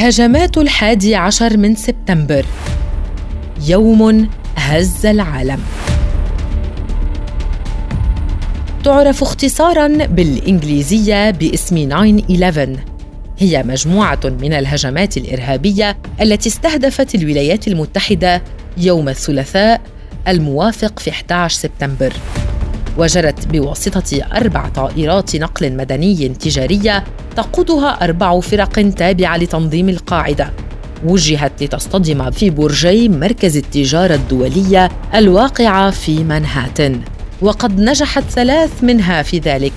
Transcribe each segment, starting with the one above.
هجمات الحادي عشر من سبتمبر. يوم هز العالم. تعرف اختصارا بالإنجليزية باسم 9/11 هي مجموعة من الهجمات الإرهابية التي استهدفت الولايات المتحدة يوم الثلاثاء الموافق في 11 سبتمبر. وجرت بواسطة أربع طائرات نقل مدني تجارية تقودها أربع فرق تابعة لتنظيم القاعدة. وجهت لتصطدم في برجي مركز التجارة الدولية الواقعة في منهاتن وقد نجحت ثلاث منها في ذلك.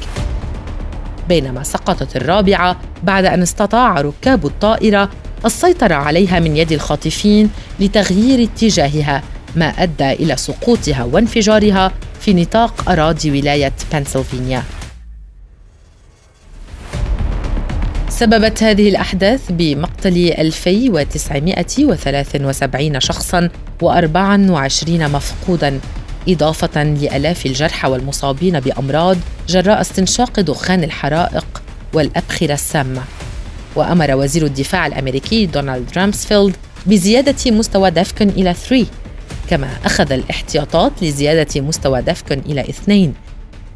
بينما سقطت الرابعة بعد أن استطاع ركاب الطائرة السيطرة عليها من يد الخاطفين لتغيير اتجاهها ما أدى إلى سقوطها وانفجارها في نطاق أراضي ولاية بنسلفانيا. سببت هذه الأحداث بمقتل 2973 شخصاً و24 مفقوداً إضافة لآلاف الجرحى والمصابين بأمراض جراء استنشاق دخان الحرائق والأبخرة السامة. وأمر وزير الدفاع الأمريكي دونالد رامسفيلد بزيادة مستوى دفكن إلى 3 كما أخذ الاحتياطات لزيادة مستوى دفكن إلى 2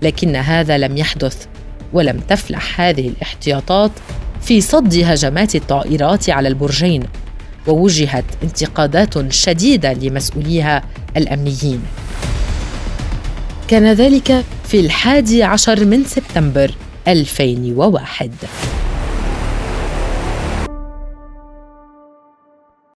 لكن هذا لم يحدث ولم تفلح هذه الاحتياطات في صد هجمات الطائرات على البرجين ووجهت انتقادات شديدة لمسؤوليها الأمنيين. كان ذلك في الحادي عشر من سبتمبر 2001